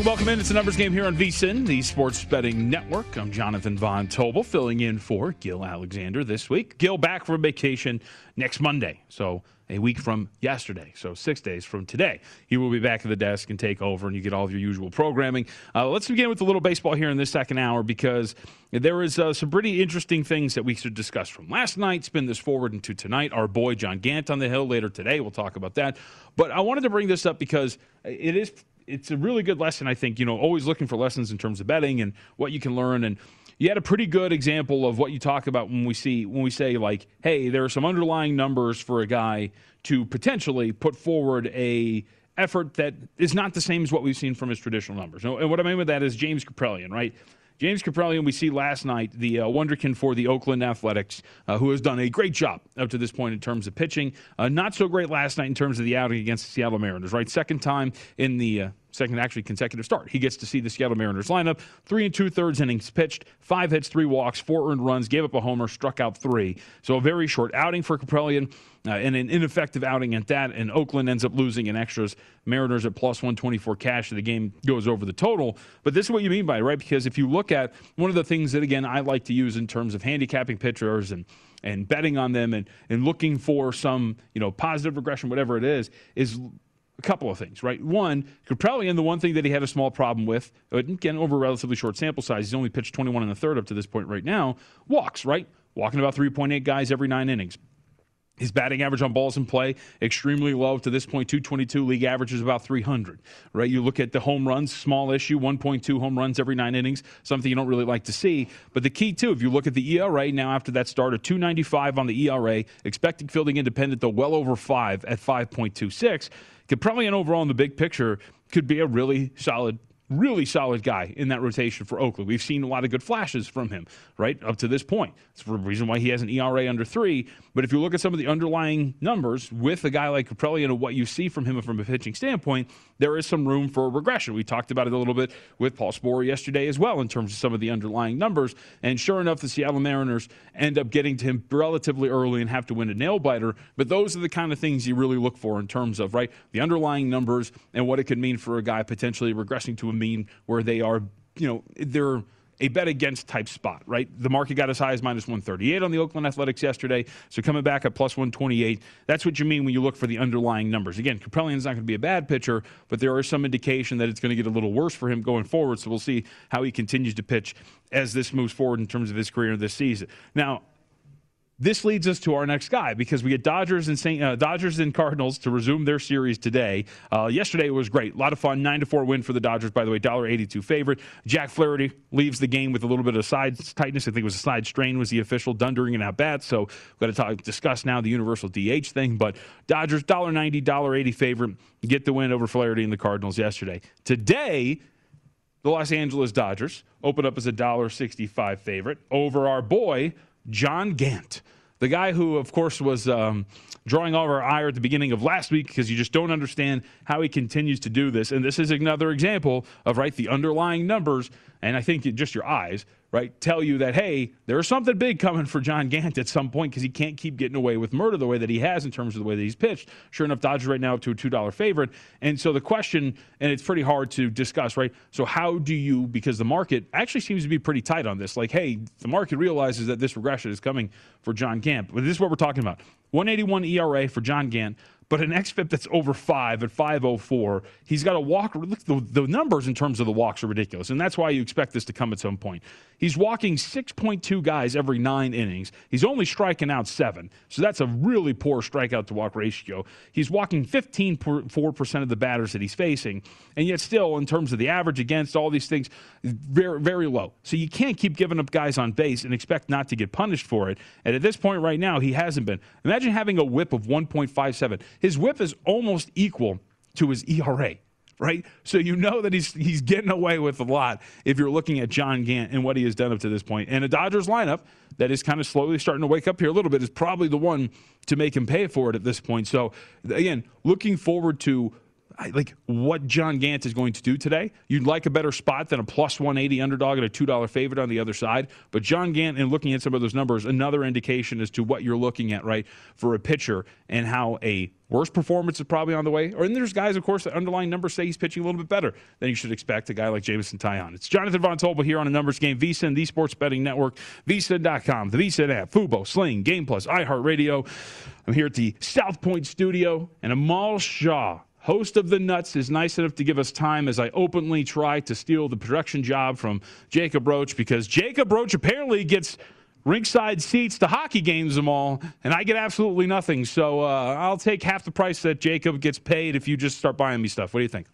Morning. Welcome in. It's a numbers game here on VSIN, the Sports Betting Network. I'm Jonathan Von Tobel, filling in for Gil Alexander this week. Gil back from vacation next Monday, so a week from yesterday, so six days from today. He will be back at the desk and take over, and you get all of your usual programming. Uh, let's begin with a little baseball here in this second hour because there is uh, some pretty interesting things that we should discuss from last night. Spin this forward into tonight. Our boy John Gant on the hill later today. We'll talk about that. But I wanted to bring this up because it is it's a really good lesson, I think. You know, always looking for lessons in terms of betting and what you can learn. And you had a pretty good example of what you talk about when we see when we say like, hey, there are some underlying numbers for a guy to potentially put forward a effort that is not the same as what we've seen from his traditional numbers. And what I mean with that is James Kaprielian, right? James Kaprielian, we see last night, the uh, wonderkin for the Oakland Athletics, uh, who has done a great job up to this point in terms of pitching. Uh, not so great last night in terms of the outing against the Seattle Mariners, right? Second time in the uh, second actually consecutive start. He gets to see the Seattle Mariners lineup. Three and two thirds innings pitched, five hits, three walks, four earned runs, gave up a homer, struck out three. So a very short outing for Kaprielian Uh, and an ineffective outing at that, and Oakland ends up losing in extras. Mariners at plus 124 cash, the game goes over the total. But this is what you mean by it, right? Because if you look at one of the things that, again, I like to use in terms of handicapping pitchers and and betting on them and, and looking for some, you know, positive regression, whatever it is, is a couple of things, right? One, could probably end the one thing that he had a small problem with, again, over a relatively short sample size, he's only pitched 21 and a third up to this point right now, walks, right? Walking about 3.8 guys every nine innings. His batting average on balls in play extremely low to this point. 222 league average is about 300. Right? You look at the home runs, small issue, 1.2 home runs every nine innings, something you don't really like to see. But the key too, if you look at the ERA now after that start, a 295 on the ERA, expected fielding independent though well over five at 5.26. Could probably an overall in the big picture could be a really solid really solid guy in that rotation for Oakland. We've seen a lot of good flashes from him, right, up to this point. It's the reason why he has an ERA under three. But if you look at some of the underlying numbers with a guy like Kaprielian and what you see from him from a pitching standpoint, there is some room for regression. We talked about it a little bit with Paul Sporer yesterday as well in terms of some of the underlying numbers. And sure enough, the Seattle Mariners end up getting to him relatively early and have to win a nail biter. But those are the kind of things you really look for in terms of, right, the underlying numbers and what it could mean for a guy potentially regressing to a mean where they are, you know, they're a bet against type spot, right? The market got as high as minus 138 on the Oakland Athletics yesterday. So coming back at plus 128, that's what you mean when you look for the underlying numbers. Again, Kaprielian's not going to be a bad pitcher, but there is some indication that it's going to get a little worse for him going forward. So we'll see how he continues to pitch as this moves forward in terms of his career this season. Now, this leads us to our next guy because we get Dodgers and Saint, uh, Dodgers and Cardinals to resume their series today. Uh, yesterday it was great, a lot of fun. Nine to four win for the Dodgers. By the way, dollar eighty two favorite. Jack Flaherty leaves the game with a little bit of side tightness. I think it was a side strain was the official done during an at bat. So we've got to talk, discuss now the universal DH thing. But Dodgers dollar ninety, dollar eighty favorite get the win over Flaherty and the Cardinals yesterday. Today the Los Angeles Dodgers open up as a dollar sixty five favorite over our boy John Gant, the guy who, of course, was um, drawing all of our ire at the beginning of last week because you just don't understand how he continues to do this. And this is another example of, right, the underlying numbers, and I think just your eyes right, tell you that, hey, there's something big coming for John Gant at some point because he can't keep getting away with murder the way that he has in terms of the way that he's pitched. Sure enough, Dodgers right now up to a $2 favorite. And so the question, and it's pretty hard to discuss, right? So how do you, because the market actually seems to be pretty tight on this, like, hey, the market realizes that this regression is coming for John Gant. But this is what we're talking about 181 ERA for John Gant but an xFIP that's over five at 504, he's got a walk. Look, the, the numbers in terms of the walks are ridiculous, and that's why you expect this to come at some point. He's walking 6.2 guys every nine innings. He's only striking out seven, so that's a really poor strikeout to walk ratio. He's walking 15.4% of the batters that he's facing, and yet still, in terms of the average against all these things, very, very low. So you can't keep giving up guys on base and expect not to get punished for it. And at this point right now, he hasn't been. Imagine having a whip of 1.57. His whip is almost equal to his ERA right? So you know that he's he's getting away with a lot if you're looking at John Gant and what he has done up to this point. And a Dodgers lineup that is kind of slowly starting to wake up here a little bit is probably the one to make him pay for it at this point. So again, looking forward to like what John Gant is going to do today. You'd like a better spot than a plus 180 underdog and a $2 favorite on the other side. But John Gant, and looking at some of those numbers, another indication as to what you're looking at, right, for a pitcher and how a worse performance is probably on the way. Or and there's guys, of course, that underlying numbers say he's pitching a little bit better than you should expect a guy like Jameson Taillon. It's Jonathan Von Tobel here on a numbers game, VSIN, the Sports Betting Network, VSIN.com, the VSIN app, Fubo, Sling, Game Plus, iHeartRadio. I'm here at the South Point studio, and Amal Shaw host of the Nuts, is nice enough to give us time as I openly try to steal the production job from Jacob Roach because Jacob Roach apparently gets ringside seats to hockey games them all, and I get absolutely nothing. So uh, I'll take half the price that Jacob gets paid if you just start buying me stuff. What do you think?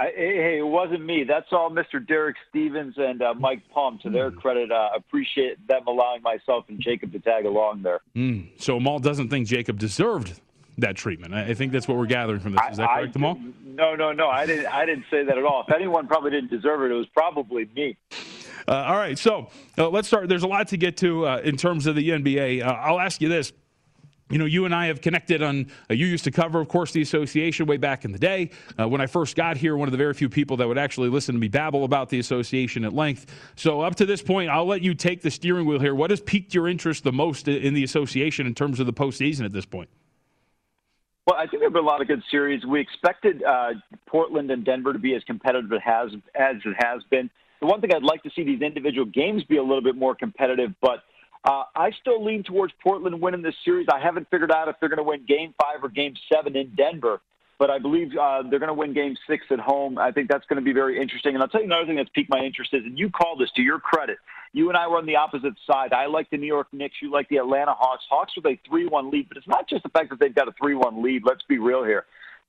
I, hey, it wasn't me. That's all Mr. Derek Stevens and uh, Mike Palm. To their hmm. credit, uh, appreciate them allowing myself and Jacob to tag along there. Mm. So Amal doesn't think Jacob deserved that treatment. I think that's what we're gathering from this. Is that correct, Amal? No, no, no. I didn't. I didn't say that at all. If anyone probably didn't deserve it, it was probably me. Uh, all right, so uh, let's start. There's a lot to get to uh, in terms of the NBA. Uh, I'll ask you this. You know, you and I have connected on. Uh, you used to cover, of course, the association way back in the day. Uh, when I first got here, one of the very few people that would actually listen to me babble about the association at length. So, up to this point, I'll let you take the steering wheel here. What has piqued your interest the most in the association in terms of the postseason at this point? Well, I think there have been a lot of good series. We expected uh, Portland and Denver to be as competitive as it has as it has been. The one thing I'd like to see these individual games be a little bit more competitive, but uh, I still lean towards Portland winning this series. I haven't figured out if they're going to win Game Five or Game Seven in Denver but I believe uh, they're going to win Game Six at home. I think that's going to be very interesting. And I'll tell you another thing that's piqued my interest is, and you called this to your credit. You and I were on the opposite side. I like the New York Knicks. You like the Atlanta Hawks. Hawks with a three-one lead, but it's not just the fact that they've got a three-one lead. Let's be real here.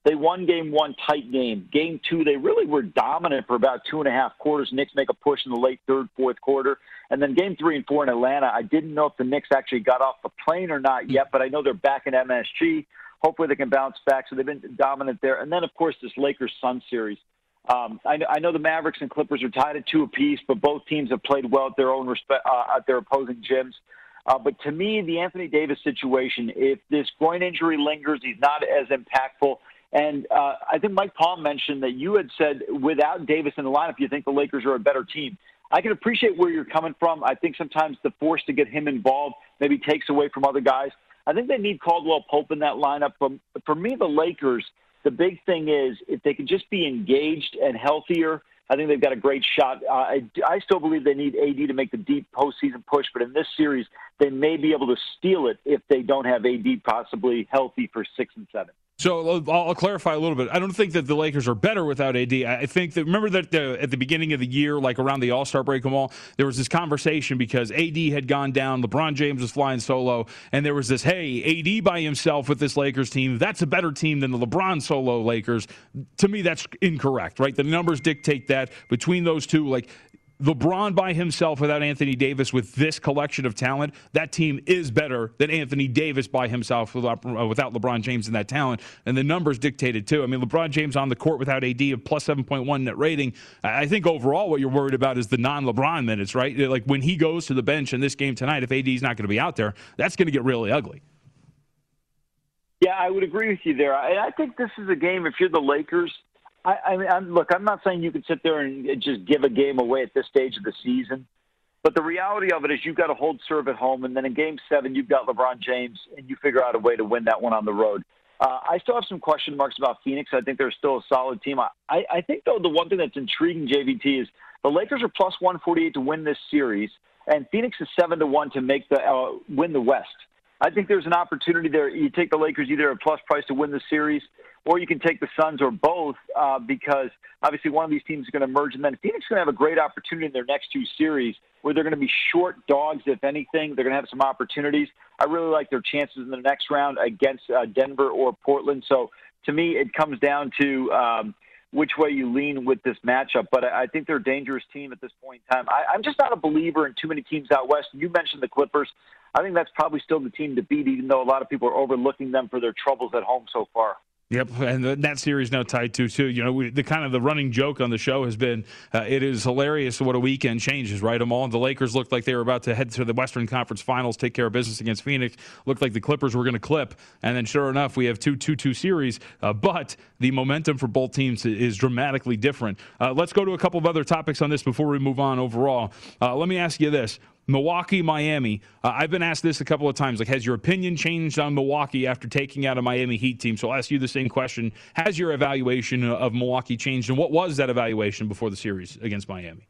They won game one, tight game. Game two, they really were dominant for about two and a half quarters. Knicks make a push in the late third, fourth quarter. And then game three and four in Atlanta, I didn't know if the Knicks actually got off the plane or not yet, but I know they're back in MSG. Hopefully they can bounce back. So they've been dominant there. And then, of course, this Lakers Sun series. Um, I, I know the Mavericks and Clippers are tied at two apiece, but both teams have played well at their own respect uh, at their opposing gyms. Uh, but to me, the Anthony Davis situation, if this groin injury lingers, he's not as impactful. And uh, I think Mike Palm mentioned that you had said without Davis in the lineup, you think the Lakers are a better team. I can appreciate where you're coming from. I think sometimes the force to get him involved maybe takes away from other guys. I think they need Caldwell Pope in that lineup. For, for me, the Lakers, the big thing is if they can just be engaged and healthier, I think they've got a great shot. Uh, I, I still believe they need AD to make the deep postseason push, but in this series, they may be able to steal it if they don't have AD possibly healthy for six and seven. So I'll, clarify a little bit. I don't think that the Lakers are better without AD. I think that remember that the, at the beginning of the year, like around the All Star break and all, there was this conversation because AD had gone down, LeBron James was flying solo, and there was this, hey, AD by himself with this Lakers team, that's a better team than the LeBron solo Lakers. To me, that's incorrect, right? The numbers dictate that between those two, like LeBron by himself without Anthony Davis with this collection of talent, that team is better than Anthony Davis by himself without, uh, LeBron James and that talent. And the numbers dictated too. I mean, LeBron James on the court without AD of plus 7.1 net rating. I think overall what you're worried about is the non LeBron minutes, right? Like when he goes to the bench in this game tonight, if AD is not going to be out there, that's going to get really ugly. Yeah, I would agree with you there. I, I think this is a game, if you're the Lakers, I, I mean, I'm, look, I'm not saying you can sit there and just give a game away at this stage of the season, but the reality of it is you've got to hold serve at home, and then in Game Seven you've got LeBron James, and you figure out a way to win that one on the road. Uh, I still have some question marks about Phoenix. I think they're still a solid team. I, I think though the one thing that's intriguing JVT is the Lakers are plus 148 to win this series, and Phoenix is seven to one to make the uh, win the West. I think there's an opportunity there. You take the Lakers either a plus price to win the series, or you can take the Suns or both uh, because obviously one of these teams is going to emerge. And then Phoenix is going to have a great opportunity in their next two series where they're going to be short dogs, if anything. They're going to have some opportunities. I really like their chances in the next round against uh, Denver or Portland. So to me, it comes down to. Um, which way you lean with this matchup. But I, think they're a dangerous team at this point in time. I, I'm just not a believer in too many teams out west. You mentioned the Clippers. I think that's probably still the team to beat, even though a lot of people are overlooking them for their troubles at home so far. Yep, and that series now tied to too. You know, we, the kind of the running joke on the show has been uh, it is hilarious what a weekend changes, right? Them all. The Lakers looked like they were about to head to the Western Conference Finals, take care of business against Phoenix. Looked like the Clippers were going to clip, and then sure enough, we have two two two series. Uh, but the momentum for both teams is dramatically different. Uh, let's go to a couple of other topics on this before we move on. Overall, uh, let me ask you this: Milwaukee, Miami. Uh, I've been asked this a couple of times. Like, has your opinion changed on Milwaukee after taking out a Miami Heat team? So I'll ask you the same question. Has your evaluation of Milwaukee changed? And what was that evaluation before the series against Miami?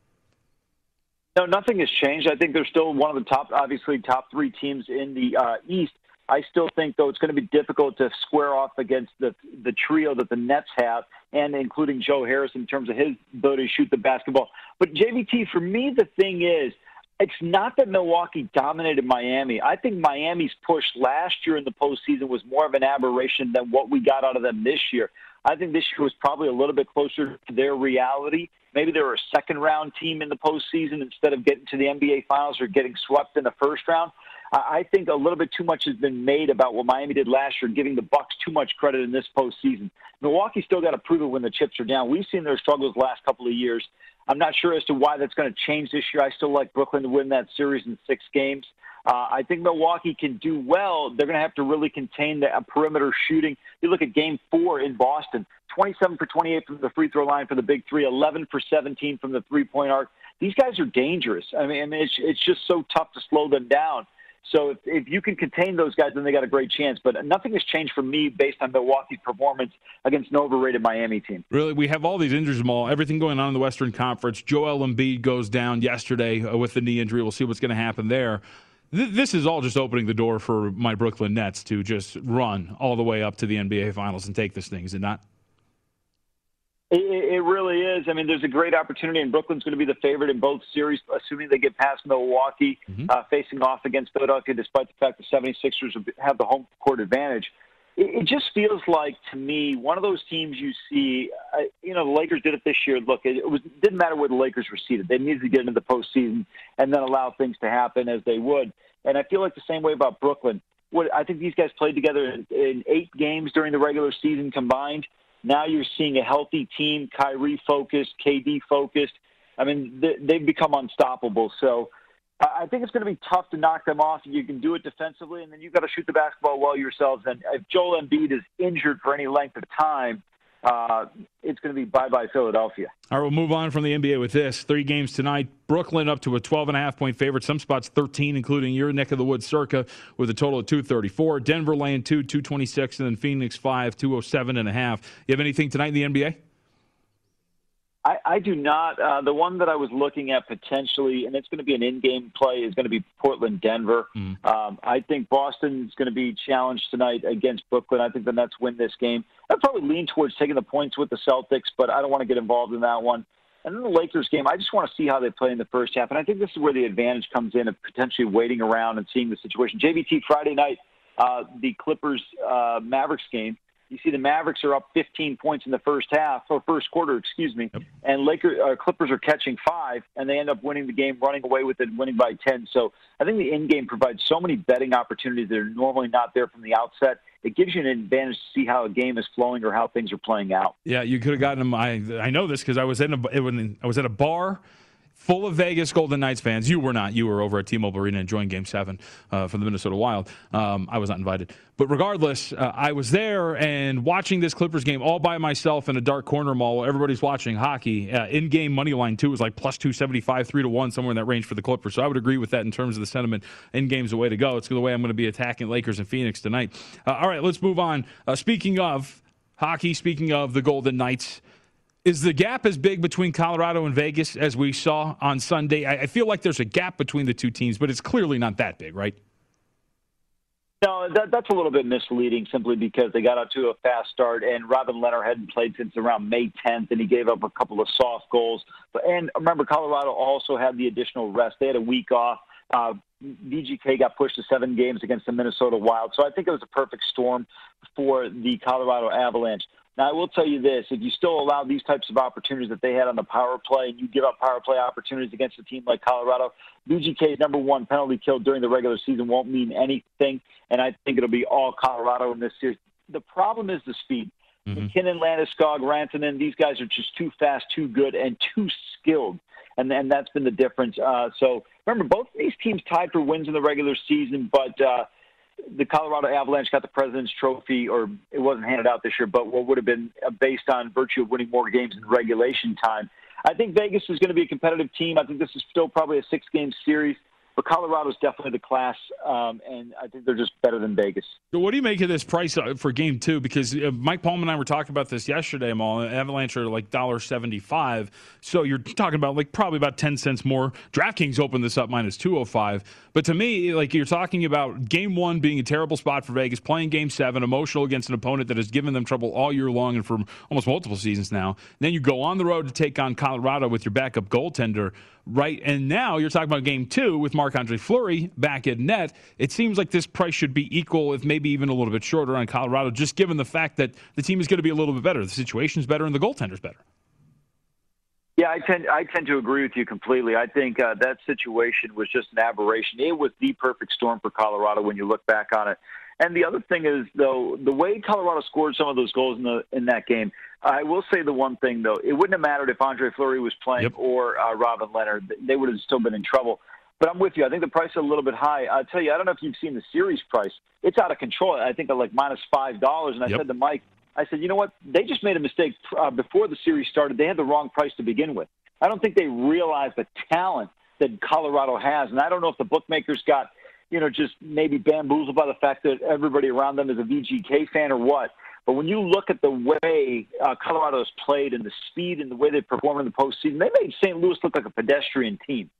No, nothing has changed. I think they're still one of the top, obviously, top three teams in the uh, East. I still think, though, it's going to be difficult to square off against the the trio that the Nets have, and including Joe Harris in terms of his ability to shoot the basketball. But JVT, for me, the thing is – it's not that Milwaukee dominated Miami. I think Miami's push last year in the postseason was more of an aberration than what we got out of them this year. I think this year was probably a little bit closer to their reality. Maybe they were a second round team in the postseason instead of getting to the NBA Finals or getting swept in the first round. I think a little bit too much has been made about what Miami did last year, giving the Bucks too much credit in this postseason. Milwaukee still got to prove it when the chips are down. We've seen their struggles the last couple of years. I'm not sure as to why that's going to change this year. I still like Brooklyn to win that series in six games. Uh, I think Milwaukee can do well. They're going to have to really contain the uh, perimeter shooting. You look at game four in Boston 27 for 28 from the free throw line for the big three, 11 for 17 from the three point arc. These guys are dangerous. I mean, it's, it's just so tough to slow them down. So if, if you can contain those guys, then they got a great chance. But nothing has changed for me based on Milwaukee's performance against an overrated Miami team. Really, we have all these injuries, Jamal. Everything going on in the Western Conference. Joel Embiid goes down yesterday uh, with the knee injury. We'll see what's going to happen there. This is all just opening the door for my Brooklyn Nets to just run all the way up to the NBA Finals and take this thing, is it not? It, it really is. I mean, there's a great opportunity, and Brooklyn's going to be the favorite in both series, assuming they get past Milwaukee, mm-hmm. uh, facing off against Philadelphia, despite the fact the 76ers have the home court advantage. It, it just feels like, to me, one of those teams you see, uh, you know, the Lakers did it this year. Look, it, it was didn't matter where the Lakers were seated. They needed to get into the postseason and then allow things to happen as they would. And I feel like the same way about Brooklyn. What I think these guys played together in, in eight games during the regular season combined – now you're seeing a healthy team, Kyrie focused, KD focused. I mean, they've become unstoppable. So I think it's going to be tough to knock them off. You can do it defensively, and then you've got to shoot the basketball well yourselves. And if Joel Embiid is injured for any length of time, uh, it's going to be bye bye Philadelphia. All right, we'll move on from the NBA with this. Three games tonight. Brooklyn up to a 12 and a half point favorite. Some spots 13, including your neck of the woods, circa, with a total of 234. Denver laying two, 226, and then Phoenix five, 207 and a half. You have anything tonight in the NBA? I, I do not. Uh, the one that I was looking at potentially, and it's going to be an in-game play, is going to be Portland Denver. Mm. Um, I think Boston is going to be challenged tonight against Brooklyn. I think the Nets win this game. I'd probably lean towards taking the points with the Celtics, but I don't want to get involved in that one. And then the Lakers game, I just want to see how they play in the first half. And I think this is where the advantage comes in of potentially waiting around and seeing the situation. JVT Friday night, uh, the Clippers uh, Mavericks game you see the Mavericks are up 15 points in the first half or first quarter, excuse me, yep. and Lakers uh, Clippers are catching five, and they end up winning the game, running away with it, winning by 10. So I think the in game provides so many betting opportunities that are normally not there from the outset. It gives you an advantage to see how a game is flowing or how things are playing out. Yeah, you could have gotten them. I I know this because I was in a I was at a bar full of Vegas Golden Knights fans. You were not. You were over at T-Mobile Arena enjoying Game Seven uh, for the Minnesota Wild. Um, I was not invited, but regardless, uh, I was there and watching this Clippers game all by myself in a dark corner mall. Everybody's watching hockey. Uh, in-game money line too was like plus two seventy five, three to one, somewhere in that range for the Clippers. So I would agree with that in terms of the sentiment. In-game's the way to go. It's the way I'm going to be attacking Lakers and Phoenix tonight. Uh, all right, let's move on. Uh, speaking of hockey, speaking of the Golden Knights. Is the gap as big between Colorado and Vegas as we saw on Sunday? I, I feel like there's a gap between the two teams, but it's clearly not that big, right? No, that, that's a little bit misleading simply because they got out to a fast start, and Robin Lehner hadn't played since around May 10th, and he gave up a couple of soft goals. And remember, Colorado also had the additional rest. They had a week off. Uh, got pushed to seven games against the Minnesota Wild. So I think it was a perfect storm for the Colorado Avalanche. Now, I will tell you this: if you still allow these types of opportunities that they had on the power play, and you give up power play opportunities against a team like Colorado, VGK's number one penalty kill during the regular season won't mean anything, and I think it'll be all Colorado in this series. The problem is the speed. Mm-hmm. MacKinnon, Landeskog, Rantanen, these guys are just too fast, too good, and too skilled. And, and that's been the difference. Uh, so remember, both of these teams tied for wins in the regular season, but uh, the Colorado Avalanche got the President's Trophy, or it wasn't handed out this year, but what would have been uh, based on virtue of winning more games in regulation time. I think Vegas is going to be a competitive team. I think this is still probably a six game series. But Colorado is definitely the class, um, and I think they're just better than Vegas. So what do you make of this price uh, for Game Two? Because uh, Mike Palm and I were talking about this yesterday. Mall Avalanche are like dollar seventy five, so you're talking about like probably about ten cents more. DraftKings opened this up minus two hundred oh five, but to me, like you're talking about Game One being a terrible spot for Vegas, playing Game Seven, emotional against an opponent that has given them trouble all year long and for almost multiple seasons now. And then you go on the road to take on Colorado with your backup goaltender right? And now you're talking about game two with Marc Andre Fleury back at net. It seems like this price should be equal, if maybe even a little bit shorter on Colorado, just given the fact that the team is going to be a little bit better. The situation's better and the goaltender's better. Yeah, I tend I tend to agree with you completely. I think uh, that situation was just an aberration. It was the perfect storm for Colorado when you look back on it. And the other thing is, though, the way Colorado scored some of those goals in the in that game, I will say the one thing though, it wouldn't have mattered if Andre Fleury was playing yep. or uh, Robin Lehner; they would have still been in trouble. But I'm with you. I think the price is a little bit high. I'll tell you, I don't know if you've seen the series price. It's out of control. I think at like minus five dollars. And I yep. said to Mike, I said, you know what? They just made a mistake uh, before the series started. They had the wrong price to begin with. I don't think they realized the talent that Colorado has, and I don't know if the bookmakers got you know, just maybe bamboozled by the fact that everybody around them is a VGK fan or what. But when you look at the way uh, Colorado has played and the speed and the way they performed in the postseason, they made St. Louis look like a pedestrian team.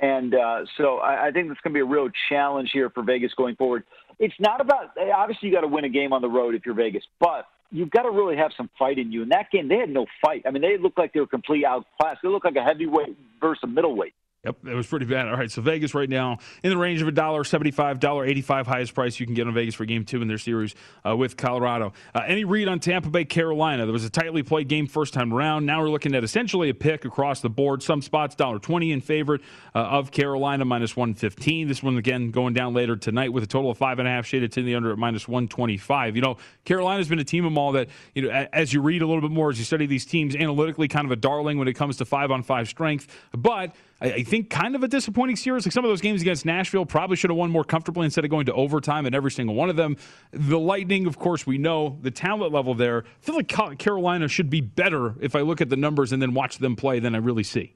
And uh, so I, I think it's going to be a real challenge here for Vegas going forward. It's not about obviously you got to win a game on the road if you're Vegas, but you've got to really have some fight in you. In that game, they had no fight. I mean, they looked like they were completely outclassed. They looked like a heavyweight versus a middleweight. Yep, it was pretty bad. All right, so Vegas right now in the range of a dollar seventy-five, dollar eighty-five, highest price you can get on Vegas for Game Two in their series uh, with Colorado. Uh, any read on Tampa Bay, Carolina? There was a tightly played game first time around. Now we're looking at essentially a pick across the board. Some spots dollar twenty in favor uh, of Carolina, minus one fifteen. This one again going down later tonight with a total of five and a half shaded to the under at minus one twenty-five. You know, Carolina's been a team of all that. You know, as you read a little bit more as you study these teams, analytically kind of a darling when it comes to five on five strength, but I, I, think kind of a disappointing series. Like some of those games against Nashville probably should have won more comfortably instead of going to overtime in every single one of them. The Lightning, of course, we know the talent level there. I feel like Carolina should be better if I look at the numbers and then watch them play than I really see.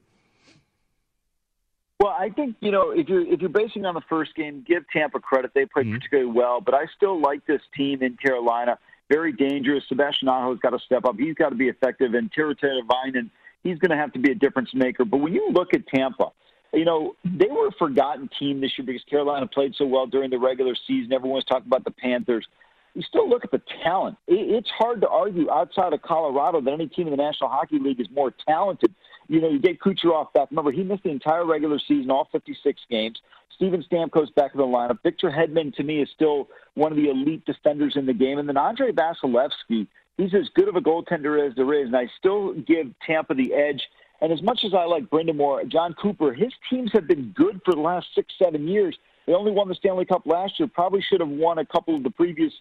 Well, I think you know if you're if you're basing on the first game, give Tampa credit; they played mm-hmm. particularly well. But I still like this team in Carolina. Very dangerous. Sebastian Aho has got to step up. He's got to be effective. And Teuvo Teravainen – he's going to have to be a difference maker. But when you look at Tampa, you know, they were a forgotten team this year because Carolina played so well during the regular season. Everyone was talking about the Panthers. You still look at the talent. It's hard to argue outside of Colorado that any team in the National Hockey League is more talented. You know, you get Kucherov back. Remember, he missed the entire regular season, all 56 games. Steven Stamkos back in the lineup. Victor Hedman, to me, is still one of the elite defenders in the game. And then Andrei Vasilevskiy, he's as good of a goaltender as there is. And I still give Tampa the edge and as much as I like Brind'Amour, Jon Cooper, his teams have been good for the last six, seven years. They only won the Stanley Cup last year. Probably should have won a couple of the previous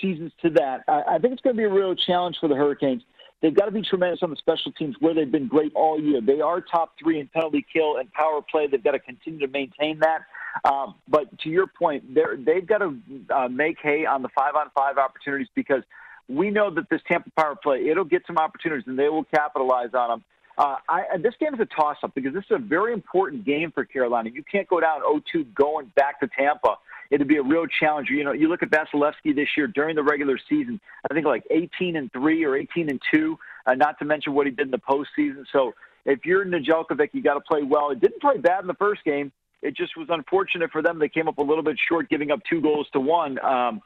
seasons to that. I, I think it's going to be a real challenge for the Hurricanes. They've got to be tremendous on the special teams where they've been great all year. They are top three in penalty kill and power play. They've got to continue to maintain that. Um, but to your point, they've got to uh, make hay on the five on five opportunities because we know that this Tampa power play, it'll get some opportunities and they will capitalize on them. Uh, I, this game is a toss-up because this is a very important game for Carolina. You can't go down 0-2 going back to Tampa. It'd be a real challenge. You know, you look at Vasilevskiy this year during the regular season. I think like 18 and three or 18 and two. Uh, not to mention what he did in the postseason. So if you're Nedeljkovic, you got to play well. It didn't play bad in the first game. It just was unfortunate for them. They came up a little bit short, giving up two goals to one. Um,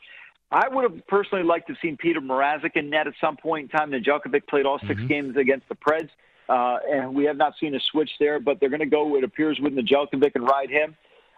I would have personally liked to have seen Petr Mrazek in net at some point in time. Nedeljkovic played all 6 mm-hmm. games against the Preds. Uh, and we have not seen a switch there, but they're going to go, it appears, with Nedeljkovic and ride him.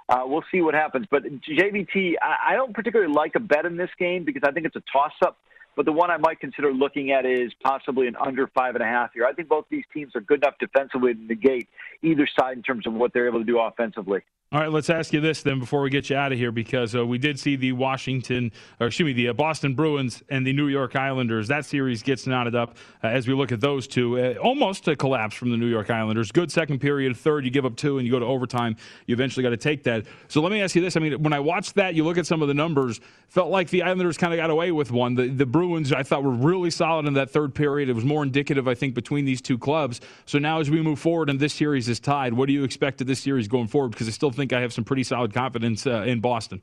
Uh, we'll see what happens. But JVT, I, I don't particularly like a bet in this game because I think it's a toss-up. But the one I might consider looking at is possibly an under five and a half here. I think both these teams are good enough defensively to negate either side in terms of what they're able to do offensively. All right, let's ask you this then before we get you out of here, because uh, we did see the Washington, or excuse me, the uh, Boston Bruins and the New York Islanders. That series gets knotted up uh, as we look at those two. Uh, almost a collapse from the New York Islanders. Good second period, third, you give up two, and you go to overtime. You eventually got to take that. So let me ask you this: I mean, when I watched that, you look at some of the numbers. Felt like the Islanders kind of got away with one. The, the Bruins, I thought, were really solid in that third period. It was more indicative, I think, between these two clubs. So now, as we move forward and this series is tied, what do you expect of this series going forward? Because I still think I have some pretty solid confidence uh, in Boston.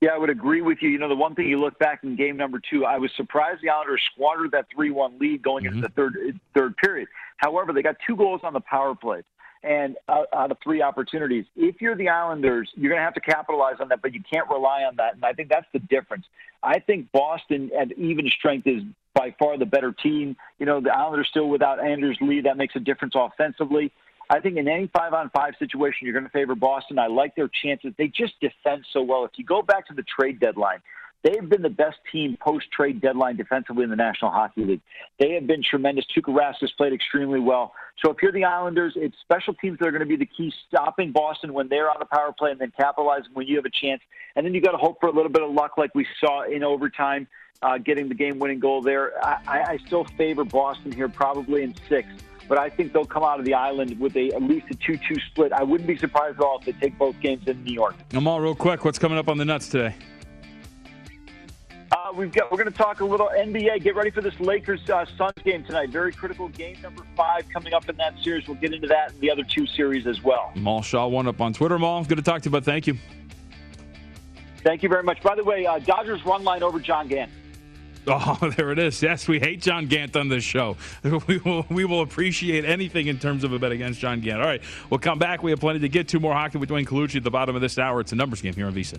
Yeah, I would agree with you. You know, the one thing you look back in game number two, I was surprised the Islanders squandered that three-one lead going mm-hmm. into the third third period. However, they got two goals on the power play and uh, out of three opportunities. If you're the Islanders, you're going to have to capitalize on that, but you can't rely on that. And I think that's the difference. I think Boston at even strength is by far the better team. You know, the Islanders still without Anders Lee. That makes a difference offensively. I think in any five on five situation, you're going to favor Boston. I like their chances. They just defend so well. If you go back to the trade deadline, they've been the best team post trade deadline defensively in the National Hockey League. They have been tremendous. Tuukka Rask has played extremely well. So if you're the Islanders, it's special teams that are going to be the key, stopping Boston when they're on the power play and then capitalizing when you have a chance. And then you got to hope for a little bit of luck, like we saw in overtime, uh, getting the game winning goal there. I, I still favor Boston here, probably in six but I think they'll come out of the island with a at least a two-two split. I wouldn't be surprised at all if they take both games in New York. Amal, real quick, what's coming up on the nuts today? Uh, we've got. We're going to talk a little NBA. Get ready for this Lakers uh, Suns game tonight. Very critical game number five coming up in that series. We'll get into that and the other two series as well. Mal Shaw one up on Twitter. Mal, good to talk to you, but thank you. Thank you very much. By the way, uh, Dodgers run line over John Gant. Oh, there it is. Yes, we hate John Gant on this show. We will, we will appreciate anything in terms of a bet against John Gant. All right, we'll come back. We have plenty to get to. More hockey with Dwayne Colucci at the bottom of this hour. It's a numbers game here on VSIN.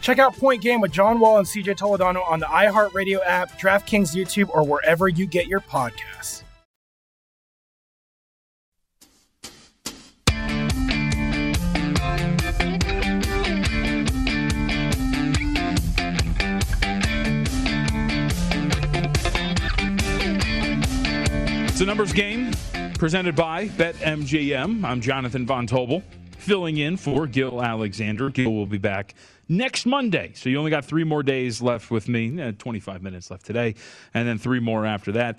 Check out Point Game with John Wall and CJ Toledano on the iHeartRadio app, DraftKings YouTube, or wherever you get your podcasts. It's a numbers game presented by BetMGM. I'm Jonathan Von Tobel, filling in for Gil Alexander. Gil will be back next Monday. So you only got three more days left with me, eh, 25 minutes left today, and then three more after that.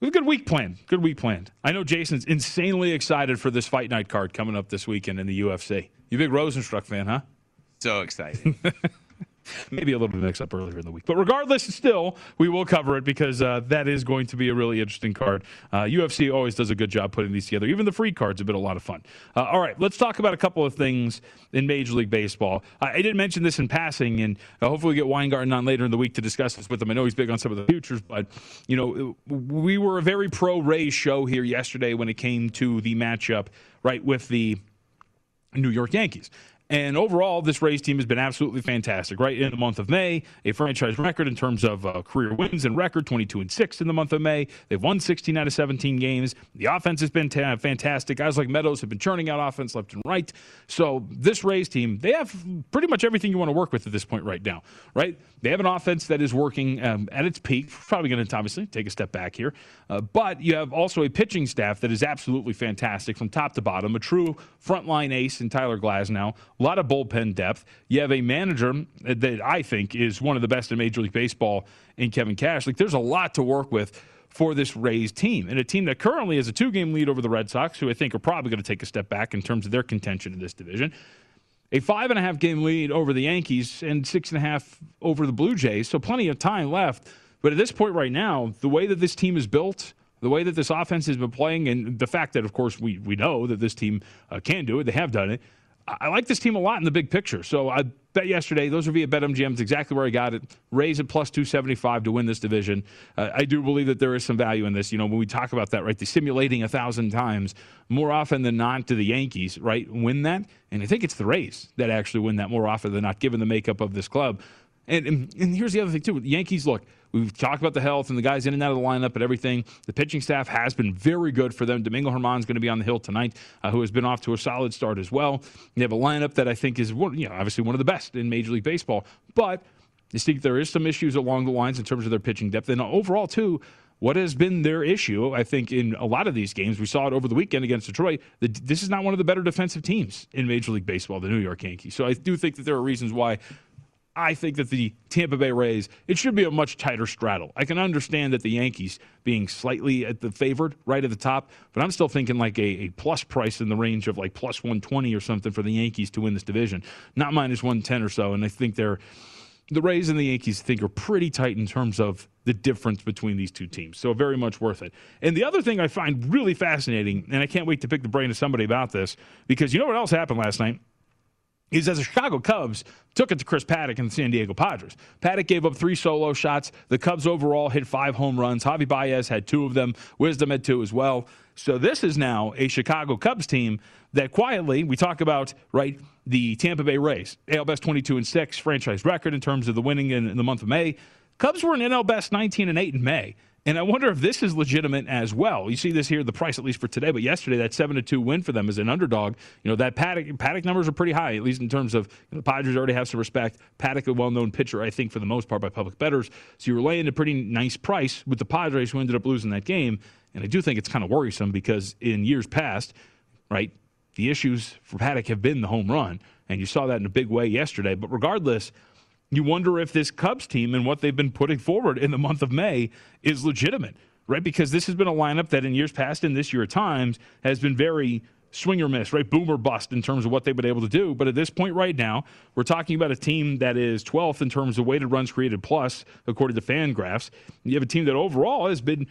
We have a good week planned. Good week planned. I know Jason's insanely excited for this fight night card coming up this weekend in the UFC. You big Rozenstruik fan, huh? So excited. maybe a little bit mixed up earlier in the week. But regardless, still, we will cover it because uh, that is going to be a really interesting card. Uh, UFC always does a good job putting these together. Even the free cards have been a lot of fun. Uh, all right, let's talk about a couple of things in Major League Baseball. I, I didn't mention this in passing, and uh, hopefully we get Weingarten on later in the week to discuss this with him. I know he's big on some of the futures, but, you know, we were a very pro Rays show here yesterday when it came to the matchup, right, with the New York Yankees. And overall, this Rays team has been absolutely fantastic. Right in the month of May, a franchise record in terms of uh, career wins and record, 22 and six in the month of May. They've won 16 out of 17 games. The offense has been ta- fantastic. Guys like Meadows have been churning out offense left and right. So this Rays team, they have pretty much everything you want to work with at this point right now. Right? They have an offense that is working um, at its peak. Probably going to obviously take a step back here, uh, but you have also a pitching staff that is absolutely fantastic from top to bottom. A true frontline ace in Tyler Glasnow a lot of bullpen depth. You have a manager that I think is one of the best in Major League Baseball in Kevin Cash. Like, there's a lot to work with for this Rays team, and a team that currently has a two game lead over the Red Sox, who I think are probably going to take a step back in terms of their contention in this division. A five and a half game lead over the Yankees and six and a half over the Blue Jays, so plenty of time left. But at this point, right now, the way that this team is built, the way that this offense has been playing, and the fact that, of course, we, we know that this team uh, can do it, they have done it. I like this team a lot in the big picture. So I bet yesterday, those are via BetMGM. It's exactly where I got it. Raise it plus 275 to win this division. Uh, I do believe that there is some value in this. You know, when we talk about that, right, the simulating a thousand times, more often than not, to the Yankees, right, win that. And I think it's the Rays that actually win that more often than not, given the makeup of this club. And, and, and here's the other thing, too. Yankees, look, we've talked about the health and the guys in and out of the lineup and everything. The pitching staff has been very good for them. Domingo Germán's going to be on the hill tonight, uh, who has been off to a solid start as well. They have a lineup that I think is, you know, obviously one of the best in Major League Baseball. But I think there is some issues along the lines in terms of their pitching depth. And overall, too, what has been their issue, I think, in a lot of these games, we saw it over the weekend against Detroit, this is not one of the better defensive teams in Major League Baseball, the New York Yankees. So I do think that there are reasons why I think that the Tampa Bay Rays, it should be a much tighter straddle. I can understand that the Yankees being slightly at the favored right at the top, but I'm still thinking like a, a plus price in the range of like plus 120 or something for the Yankees to win this division, not minus 110 or so. And I think they're the Rays and the Yankees, think, are pretty tight in terms of the difference between these two teams. So very much worth it. And the other thing I find really fascinating, and I can't wait to pick the brain of somebody about this, because you know what else happened last night? Is as the Chicago Cubs took it to Chris Paddack and the San Diego Padres. Paddack gave up three solo shots. The Cubs overall hit five home runs. Javi Baez had two of them. Wisdom had two as well. So this is now a Chicago Cubs team that quietly we talk about right the Tampa Bay Rays, AL Best 22 and 6 franchise record in terms of the winning in, in the month of May. Cubs were in NL Best 19 and 8 in May. And I wonder if this is legitimate as well. You see this here, the price at least for today, but yesterday that seven to two win for them as an underdog. You know that Paddack Paddack numbers are pretty high, at least in terms of you know, the Padres already have some respect. Paddack, a well-known pitcher, I think for the most part by public bettors. So you were laying a pretty nice price with the Padres, who ended up losing that game. And I do think it's kind of worrisome because in years past, right, the issues for Paddack have been the home run, and you saw that in a big way yesterday. But regardless you wonder if this Cubs team and what they've been putting forward in the month of May is legitimate, right? Because this has been a lineup that in years past and this year at times has been very swing or miss, right? Boom or bust in terms of what they've been able to do. But at this point right now, we're talking about a team that is 12th in terms of weighted runs created plus, according to Fangraphs. You have a team that overall has been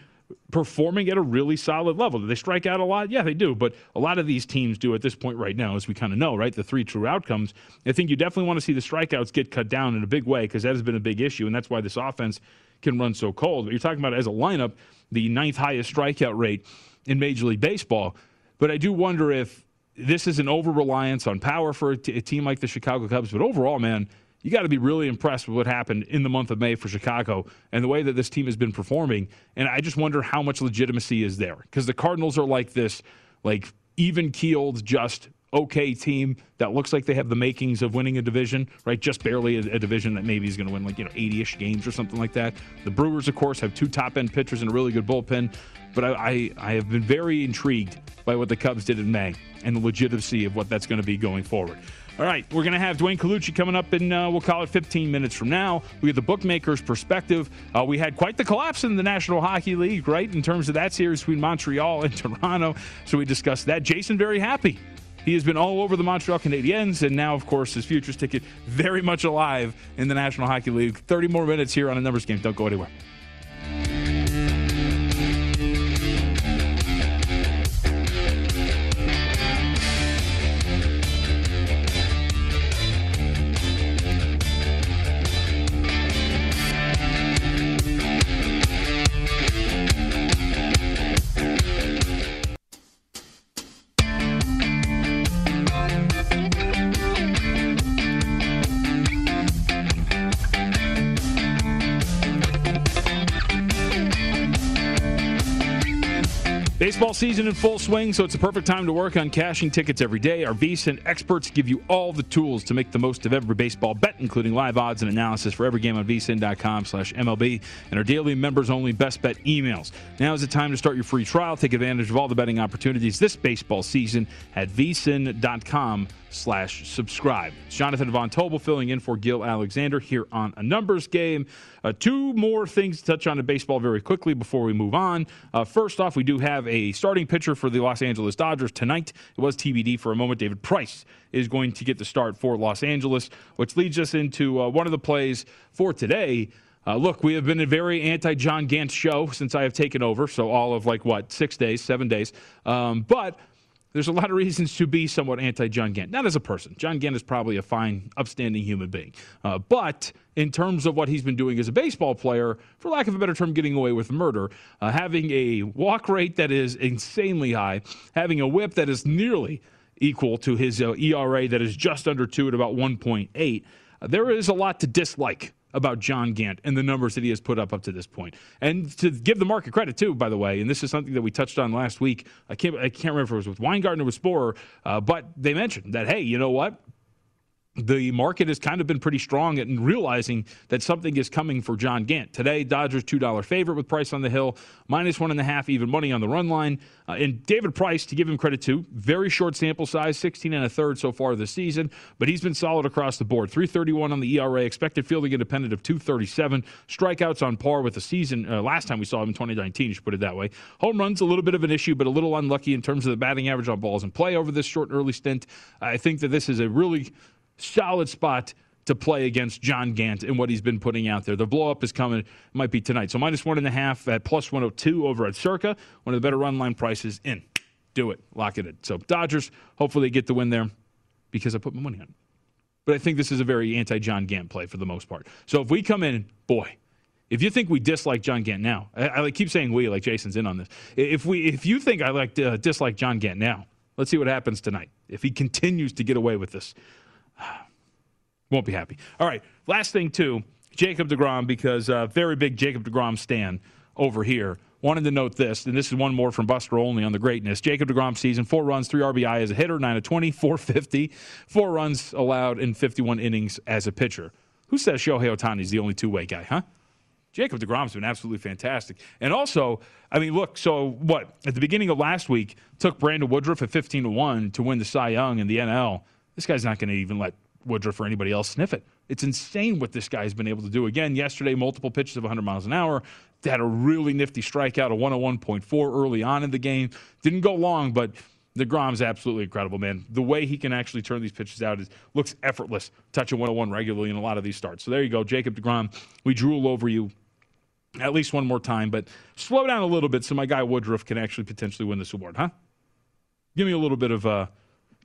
performing at a really solid level. Do they strike out a lot? Yeah, they do. But a lot of these teams do at this point right now, as we kind of know, right? The three true outcomes. I think you definitely want to see the strikeouts get cut down in a big way because that has been a big issue, and that's why this offense can run so cold. But you're talking about as a lineup, the ninth highest strikeout rate in Major League Baseball. But I do wonder if this is an over reliance on power for a, t- a team like the Chicago Cubs. But overall, man, you got to be really impressed with what happened in the month of May for Chicago and the way that this team has been performing. And I just wonder how much legitimacy is there because the Cardinals are like this, like even keeled, just okay team that looks like they have the makings of winning a division, right? Just barely a, a division that maybe is going to win like, you know, 80 ish games or something like that. The Brewers, of course, have two top end pitchers and a really good bullpen. But I, I, I have been very intrigued by what the Cubs did in May and the legitimacy of what that's going to be going forward. All right, we're going to have Dwayne Colucci coming up in, uh, we'll call it 15 minutes from now. We get the bookmakers' perspective. Uh, we had quite the collapse in the National Hockey League, right, in terms of that series between Montreal and Toronto. So we discussed that. Jason, very happy. He has been all over the Montreal Canadiens, and now, of course, his futures ticket very much alive in the National Hockey League. 30 more minutes here on a numbers game. Don't go anywhere. Baseball season in full swing, so it's a perfect time to work on cashing tickets every day. Our VSIN experts give you all the tools to make the most of every baseball bet, including live odds and analysis for every game on vsin.com slash MLB and our daily members-only best bet emails. Now is the time to start your free trial. Take advantage of all the betting opportunities this baseball season at vsin.com slash subscribe. Jonathan Von Tobel filling in for Gill Alexander here on A Numbers Game. Uh, two more things to touch on in baseball very quickly before we move on. Uh, first off, we do have a starting pitcher for the Los Angeles Dodgers tonight. It was TBD for a moment. David Price is going to get the start for Los Angeles, which leads us into uh, one of the plays for today. Uh, look, we have been a very anti John Gant show since I have taken over. So, all of like what, six days, seven days. Um, but there's a lot of reasons to be somewhat anti John Gant. Not as a person. John Gant is probably a fine, upstanding human being. Uh, but in terms of what he's been doing as a baseball player, for lack of a better term, getting away with murder, uh, having a walk rate that is insanely high, having a whip that is nearly equal to his uh, ERA that is just under two at about 1.8, uh, there is a lot to dislike about John Gant and the numbers that he has put up up to this point. And to give the market credit too, by the way, and this is something that we touched on last week. I can't I can't remember if it was with Weingarten or with Sporer, uh, but they mentioned that hey, you know what? The market has kind of been pretty strong in realizing that something is coming for John Gant. Today, Dodgers $2 favorite with Price on the hill, minus one and a half even money on the run line. Uh, and David Price, to give him credit to, very short sample size, 16 and a third so far this season, but he's been solid across the board. 331 on the ERA, expected fielding independent of 237, strikeouts on par with the season. Uh, last time we saw him in 2019, you should put it that way. Home runs, a little bit of an issue, but a little unlucky in terms of the batting average on balls in play over this short and early stint. I think that this is a really solid spot to play against John Gant and what he's been putting out there. The blow up is coming, might be tonight. So minus one and a half at plus 102 over at Circa, one of the better run line prices in. Do it, lock it in. So Dodgers, hopefully they get the win there because I put my money on it. But I think this is a very anti John Gant play for the most part. So if we come in, boy, if you think we dislike John Gant now, I, I keep saying we, like Jason's in on this. If we, if you think I like uh, dislike John Gant now, let's see what happens tonight. If he continues to get away with this, won't be happy. All right, last thing too, Jacob Degrom because uh, very big Jacob Degrom stand over here. Wanted to note this, and this is one more from Buster only on the greatness. Jacob DeGrom season, four runs, three RBI as a hitter, 9 of 20, 450, four runs allowed in 51 innings as a pitcher. Who says Shohei Ohtani is the only two way guy, huh? Jacob DeGrom's been absolutely fantastic. And also, I mean, look, so what? At the beginning of last week, took Brandon Woodruff at 15 to 1 to win the Cy Young in the NL. This guy's not going to even let Woodruff or anybody else sniff it. It's insane what this guy's been able to do. Again, yesterday, multiple pitches of 100 miles an hour. They had a really nifty strikeout, a 101.4 early on in the game. Didn't go long, but DeGrom's absolutely incredible, man. The way he can actually turn these pitches out is looks effortless, touching 101 regularly in a lot of these starts. So there you go, Jacob DeGrom. We drool over you at least one more time, but slow down a little bit so my guy Woodruff can actually potentially win this award, huh? Give me a little bit of uh,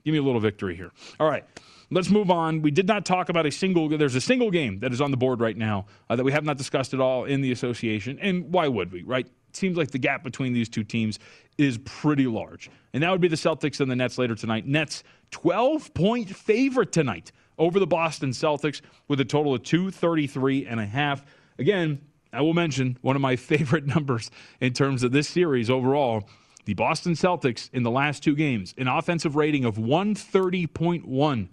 give me a little victory here. All right. Let's move on. We did not talk about a single. There's a single game that is on the board right now uh, that we have not discussed at all in the association, and why would we? Right? It seems like the gap between these two teams is pretty large, and that would be the Celtics and the Nets later tonight. Nets 12 point favorite tonight over the Boston Celtics with a total of 233 and a half. Again, I will mention one of my favorite numbers in terms of this series overall. The Boston Celtics in the last two games, an offensive rating of 130.1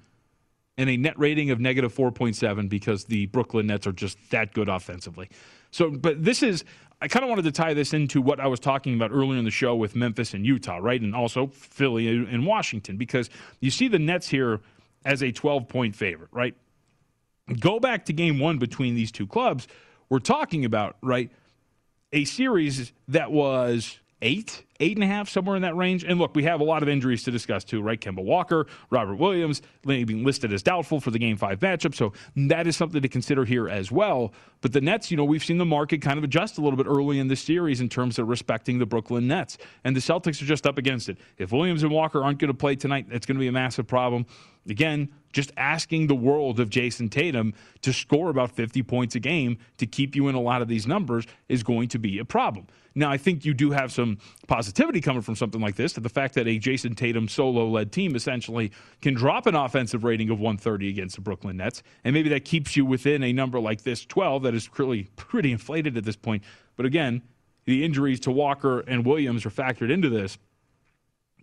and a net rating of negative 4.7 because the Brooklyn Nets are just that good offensively. So, but this is, I kind of wanted to tie this into what I was talking about earlier in the show with Memphis and Utah, right? And also Philly and Washington, because you see the Nets here as a 12 point favorite, right? Go back to game one between these two clubs. We're talking about, right? A series that was eight, eight and a half, somewhere in that range. And look, we have a lot of injuries to discuss too, right? Kemba Walker, Robert Williams being listed as doubtful for the game five matchup. So that is something to consider here as well. But the Nets, you know, we've seen the market kind of adjust a little bit early in this series in terms of respecting the Brooklyn Nets. And the Celtics are just up against it. If Williams and Walker aren't going to play tonight, it's going to be a massive problem. Again, just asking the world of Jayson Tatum to score about 50 points a game to keep you in a lot of these numbers is going to be a problem. Now, I think you do have some positivity coming from something like this, that the fact that a Jayson Tatum solo led team essentially can drop an offensive rating of 130 against the Brooklyn Nets, and maybe that keeps you within a number like this 12 that is really pretty inflated at this point. But again, the injuries to Walker and Williams are factored into this.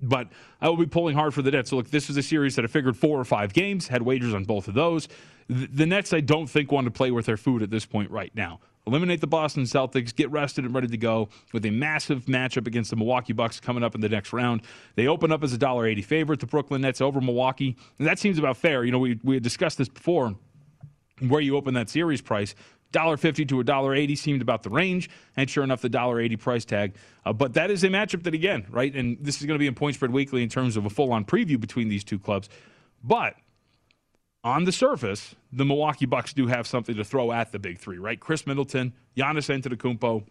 But I will be pulling hard for the Nets. So, look, this was a series that I figured four or five games, had wagers on both of those. The Nets, I don't think, want to play with their food at this point right now. Eliminate the Boston Celtics, get rested and ready to go with a massive matchup against the Milwaukee Bucks coming up in the next round. They open up as a $1.80 favorite, the Brooklyn Nets over Milwaukee. And that seems about fair. You know, we, we discussed this before where you open that series price. $1.50 to $1.80 seemed about the range, and sure enough, the $1.80 price tag. Uh, but that is a matchup that, again, right, and this is going to be in Point Spread Weekly in terms of a full on preview between these two clubs. But on the surface, the Milwaukee Bucks do have something to throw at the big three, right? Khris Middleton, Giannis Antetokounmpo,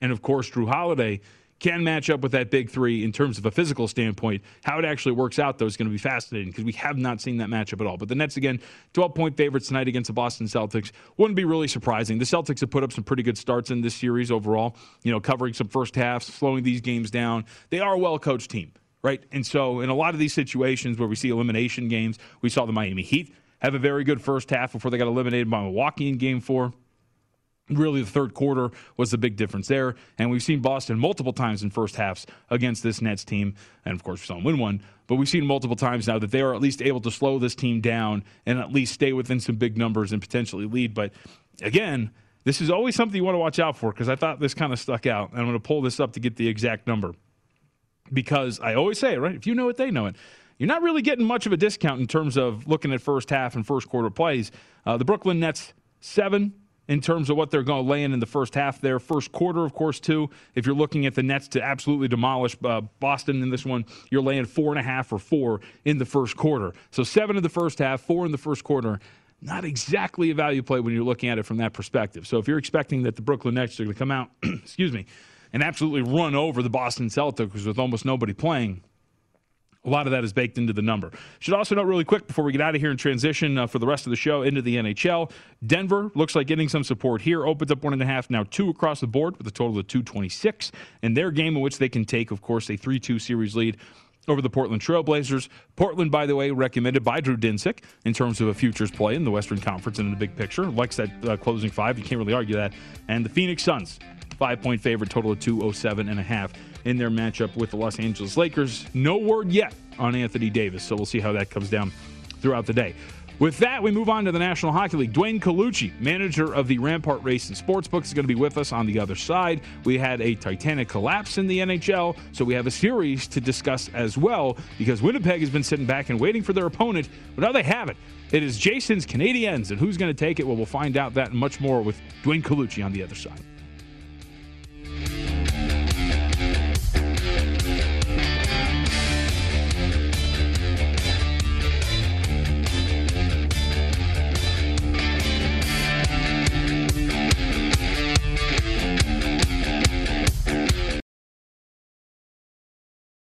and of course, Jrue Holiday can match up with that big three in terms of a physical standpoint. How it actually works out, though, is going to be fascinating because we have not seen that matchup at all. But the Nets, again, 12 point favorites tonight against the Boston Celtics. Wouldn't be really surprising. The Celtics have put up some pretty good starts in this series overall, you know, covering some first halves, slowing these games down. They are a well coached team, right? And so, in a lot of these situations where we see elimination games, we saw the Miami Heat have a very good first half before they got eliminated by Milwaukee in game four. Really, the third quarter was the big difference there. And we've seen Boston multiple times in first halves against this Nets team. And of course, we saw them win one. But we've seen multiple times now that they are at least able to slow this team down and at least stay within some big numbers and potentially lead. But again, this is always something you want to watch out for because I thought this kind of stuck out. And I'm going to pull this up to get the exact number. Because I always say, right, if you know it, they know it you're not really getting much of a discount in terms of looking at first half and first quarter plays. Uh, the Brooklyn Nets, seven in terms of what they're going to lay in in the first half there. First quarter, of course, too. If you're looking at the Nets to absolutely demolish uh, Boston in this one, you're laying four and a half or four in the first quarter. So seven in the first half, four in the first quarter. Not exactly a value play when you're looking at it from that perspective. So if you're expecting that the Brooklyn Nets are going to come out, excuse me, and absolutely run over the Boston Celtics with almost nobody playing, a lot of that is baked into the number. Should also note really quick before we get out of here and transition uh, for the rest of the show into the NHL. Denver looks like getting some support here. Opens up one and a half, now two across the board with a total of 226. And their game in which they can take, of course, a 3 2 series lead over the Portland Trailblazers. Portland, by the way, recommended by Drew Dinsick in terms of a futures play in the Western Conference and in the big picture. Likes that uh, closing five. You can't really argue that. And the Phoenix Suns, five point favorite, total of 207 and a half in their matchup with the Los Angeles Lakers. No word yet on Anthony Davis, so we'll see how that comes down throughout the day. With that, we move on to the National Hockey League. Dwayne Colucci, manager of the Rampart Race and Sportsbooks, is going to be with us on the other side. We had a Titanic collapse in the NHL, so we have a series to discuss as well because Winnipeg has been sitting back and waiting for their opponent, but now they have it. It is Jason's Canadiens, and who's going to take it? Well, we'll find out that and much more with Dwayne Colucci on the other side.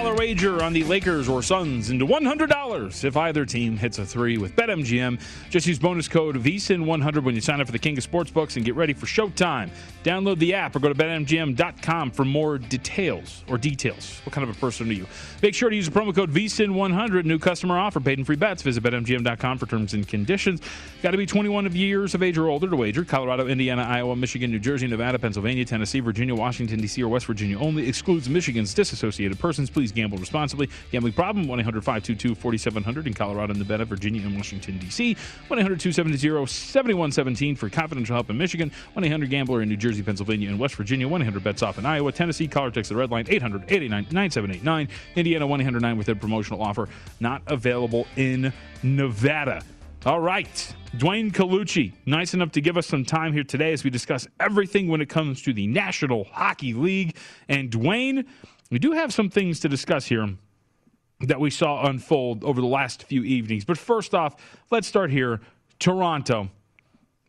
$50 wager on the Lakers or Suns into $100 if either team hits a three with BetMGM. Just use bonus code VSIN100 when you sign up for the King of Sportsbooks and get ready for showtime. Download the app or go to BetMGM.com for more details or details. What kind of a person are you? Make sure to use the promo code VSIN100. New customer offer, paid and free bets. Visit BetMGM.com for terms and conditions. Got to be 21 of years of age or older to wager. Colorado, Indiana, Iowa, Michigan, New Jersey, Nevada, Pennsylvania, Tennessee, Virginia, Washington, D.C., or West Virginia only. Excludes Michigan's disassociated persons. Please Please gamble responsibly. Gambling problem? 1 800 522 4700 in Colorado, Nevada, Virginia, and Washington, D.C. 1 800 270 7117 for confidential help in Michigan. 1 800 Gambler in New Jersey, Pennsylvania, and West Virginia. 1 800 Bets Off in Iowa, Tennessee. Caller text the red line 800 889 9789. Indiana 1 800 9 with a promotional offer. Not available in Nevada. All right. Dwayne Colucci, nice enough to give us some time here today as we discuss everything when it comes to the National Hockey League. And Dwayne, we do have some things to discuss here that we saw unfold over the last few evenings. But first off, let's start here. Toronto.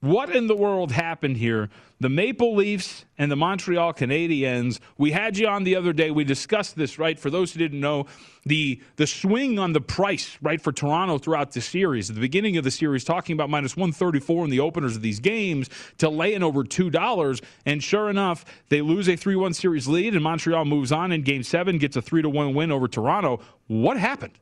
What in the world happened here? The Maple Leafs and the Montreal Canadiens. We had you on the other day. We discussed this, right? For those who didn't know, the the swing on the price, right, for Toronto throughout the series. At the beginning of the series, talking about minus 134 in the openers of these games to lay in over $2. And sure enough, they lose a 3 1 series lead, and Montreal moves on in game seven, gets a 3 to 1 win over Toronto. What happened?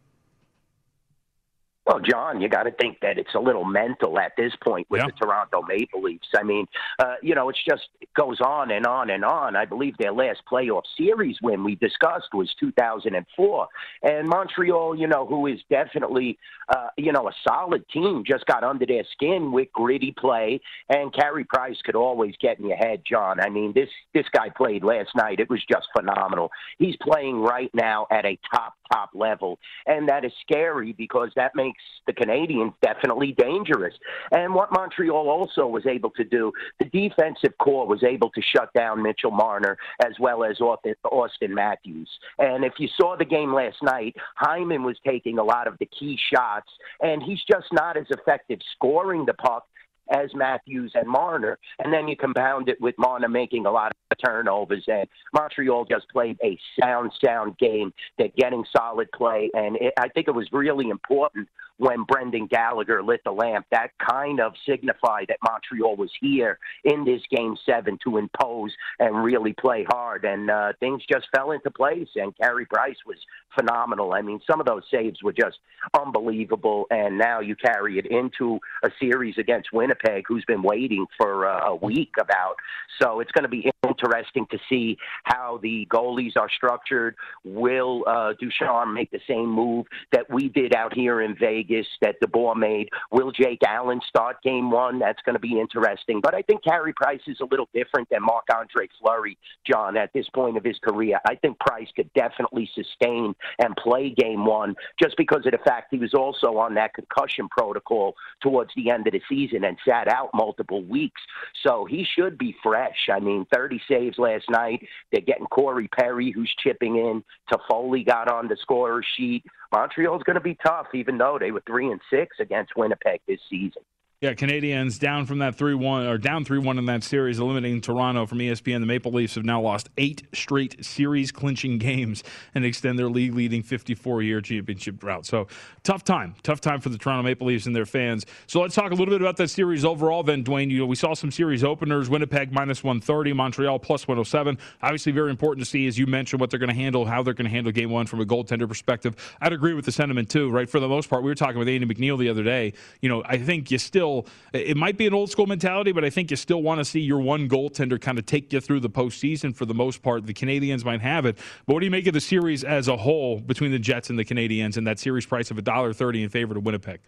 Well, John, you got to think that it's a little mental at this point with Yeah. the Toronto Maple Leafs. I mean, uh, you know, it's just it goes on and on and on. I believe their last playoff series win we discussed was 2004, and Montreal, you know, who is definitely, uh, you know, a solid team, just got under their skin with gritty play, and Carey Price could always get in your head, John. I mean, this this guy played last night; it was just phenomenal. He's playing right now at a top top level, and that is scary because that makes the Canadiens definitely dangerous. And what Montreal also was able to do, the defensive core was able to shut down Mitchell Marner as well as Auston Matthews. And if you saw the game last night, Hyman was taking a lot of the key shots, and he's just not as effective scoring the puck as Matthews and Marner. And then you compound it with Marner making a lot of turnovers. And Montreal just played a sound, sound game. They're getting solid play. And it, I think it was really important when Brendan Gallagher lit the lamp. That kind of signified that Montreal was here in this game seven to impose and really play hard. And uh, things just fell into place. And Carey Price was phenomenal. I mean, some of those saves were just unbelievable. And now you carry it into a series against Winnipeg, who's been waiting for uh, a week about. So it's going to be interesting to see how the goalies are structured. Will uh, Ducharme make the same move that we did out here in Vegas that DeBoer made? Will Jake Allen start game one? That's going to be interesting. But I think Carey Price is a little different than Marc Andre Fleury, John, at this point of his career. I think Price could definitely sustain and play game one just because of the fact he was also on that concussion protocol towards the end of the season and sat out multiple weeks. So he should be fresh. I mean, 30 saves last night. They're getting Corey Perry, who's chipping in. Toffoli got on the scorer sheet. Montreal's going to be tough, even though they were three and six against Winnipeg this season. Yeah, Canadiens down from that 3 1 or down 3 1 in that series, eliminating Toronto from ESPN. The Maple Leafs have now lost eight straight series clinching games and extend their league leading 54 year championship drought. So, tough time. Tough time for the Toronto Maple Leafs and their fans. So, let's talk a little bit about that series overall then, Dwayne. You know, we saw some series openers Winnipeg minus 130, Montreal plus 107. Obviously, very important to see, as you mentioned, what they're going to handle, how they're going to handle game one from a goaltender perspective. I'd agree with the sentiment, too, right? For the most part, we were talking with Andy McNeil the other day. You know, I think you still, it might be an old school mentality, but I think you still want to see your one goaltender kind of take you through the postseason for the most part. The Canadiens might have it. But what do you make of the series as a whole between the Jets and the Canadiens and that series price of $1.30 in favor of Winnipeg?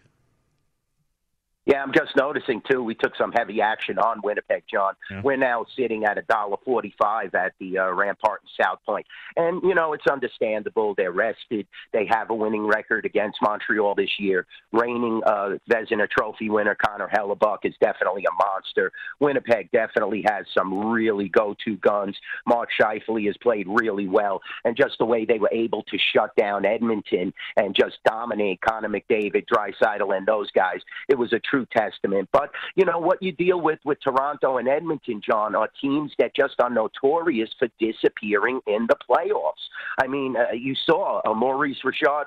Yeah, I'm just noticing too. We took some heavy action on Winnipeg, John. Yeah. We're now sitting at a dollar forty-five at the uh, Rampart and South Point. And you know it's understandable. They're rested. They have a winning record against Montreal this year. Reigning uh, Vezina Trophy winner Connor Hellebuyck is definitely a monster. Winnipeg definitely has some really go-to guns. Mark Scheifele has played really well, and just the way they were able to shut down Edmonton and just dominate Connor McDavid, Draisaitl, and those guys, it was a true testament. But you know what you deal with with Toronto and Edmonton, John, are teams that just are notorious for disappearing in the playoffs. I mean, uh, you saw uh, Maurice Richard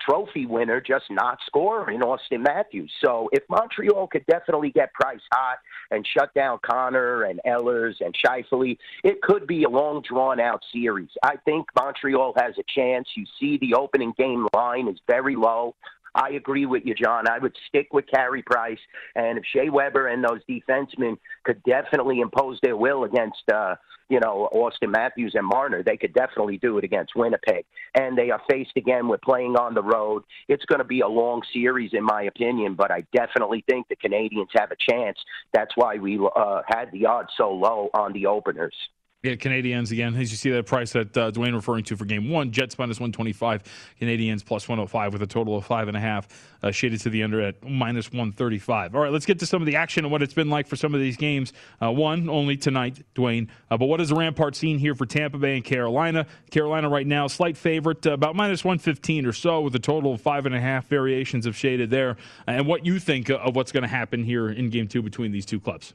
trophy winner just not score in Auston Matthews. So if Montreal could definitely get Price hot and shut down Connor and Ehlers and Scheifele, it could be a long drawn out series. I think Montreal has a chance. You see the opening game line is very low. I agree with you, John. I would stick with Carey Price, and if Shea Weber and those defensemen could definitely impose their will against, uh, you know, Auston Matthews and Marner, they could definitely do it against Winnipeg. And they are faced again with playing on the road. It's going to be a long series, in my opinion, but I definitely think the Canadiens have a chance. That's why we uh, had the odds so low on the openers. Yeah, Canadiens again. As you see that price that uh, Dwayne referring to for game one, Jets minus 125, Canadiens plus 105 with a total of five and a half, uh, shaded to the under at minus 135. All right, let's get to some of the action and what it's been like for some of these games. Uh, one only tonight, Dwayne. Uh, but what is the Rampart scene here for Tampa Bay and Carolina? Carolina right now, slight favorite, uh, about minus 115 or so, with a total of five and a half variations of shaded there. And what you think of what's going to happen here in game two between these two clubs?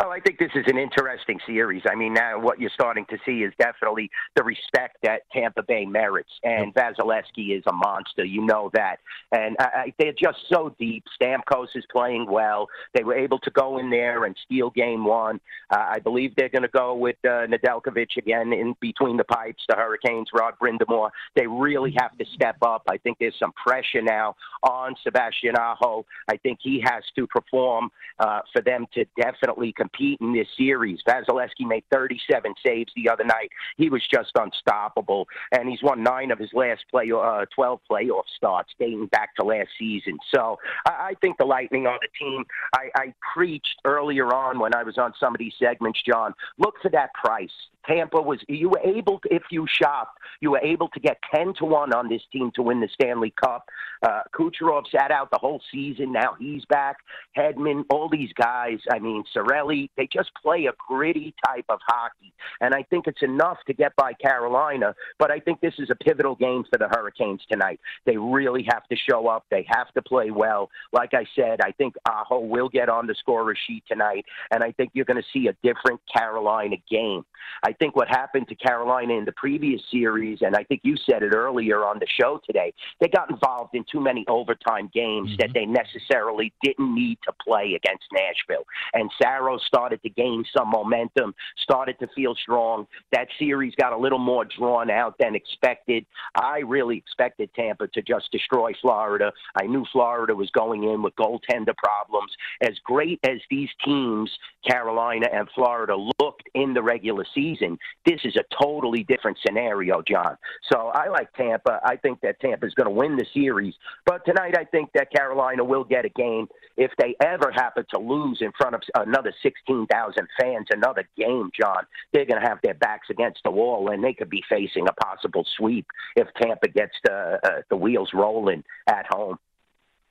Well, I think this is an interesting series. I mean, now what you're starting to see is definitely the respect that Tampa Bay merits, and Vasilevskiy is a monster. You know that, and I, they're just so deep. Stamkos is playing well. They were able to go in there and steal game one. Uh, I believe they're going to go with uh, Nedeljkovic again in between the pipes. The Hurricanes, Rod Brind'Amour. They really have to step up. I think there's some pressure now on Sebastian Aho. I think he has to perform uh, for them to definitely compete compete in this series. Vasilevskiy made 37 saves the other night. He was just unstoppable, and he's won nine of his last play, uh, 12 playoff starts dating back to last season. So I, I think the Lightning are the team. I, I preached earlier on when I was on some of these segments, John. Look for that price. Tampa was you were able to, if you shopped, you were able to get ten to one on this team to win the Stanley Cup. Uh, Kucherov sat out the whole season. Now he's back. Hedman, all these guys. I mean, Cirelli. They just play a gritty type of hockey, and I think it's enough to get by Carolina. But I think this is a pivotal game for the Hurricanes tonight. They really have to show up. They have to play well. Like I said, I think Aho will get on the scorer sheet tonight, and I think you're going to see a different Carolina game. I think what happened to Carolina in the previous series, and I think you said it earlier on the show today, they got involved in too many overtime games mm-hmm. that they necessarily didn't need to play against Nashville. And Saros started to gain some momentum, started to feel strong. That series got a little more drawn out than expected. I really expected Tampa to just destroy Florida. I knew Florida was going in with goaltender problems. As great as these teams, Carolina and Florida, looked in the regular season, this is a totally different scenario, John. So I like Tampa. I think that Tampa is going to win the series. But tonight, I think that Carolina will get a game. If they ever happen to lose in front of another 16,000 fans, another game, John, they're going to have their backs against the wall, and they could be facing a possible sweep if Tampa gets the, uh, the wheels rolling at home.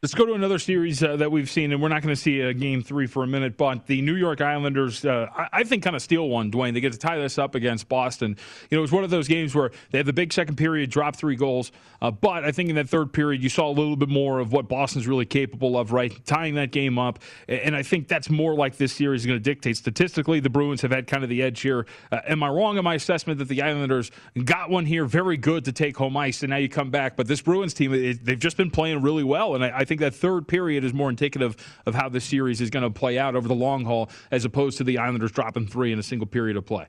Let's go to another series uh, that we've seen, and we're not going to see a game three for a minute. But the New York Islanders, uh, I, I, think, kind of steal one. Dwayne, they get to tie this up against Boston. You know, it was one of those games where they had the big second period, drop three goals. Uh, but I think in that third period, you saw a little bit more of what Boston's really capable of, right? Tying that game up, and I think that's more like this series is going to dictate. Statistically, the Bruins have had kind of the edge here. Uh, am I wrong in my assessment that the Islanders got one here, very good to take home ice, and now you come back? But this Bruins team, it, they've just been playing really well, and I, I think that third period is more indicative of how the series is going to play out over the long haul, as opposed to the Islanders dropping three in a single period of play.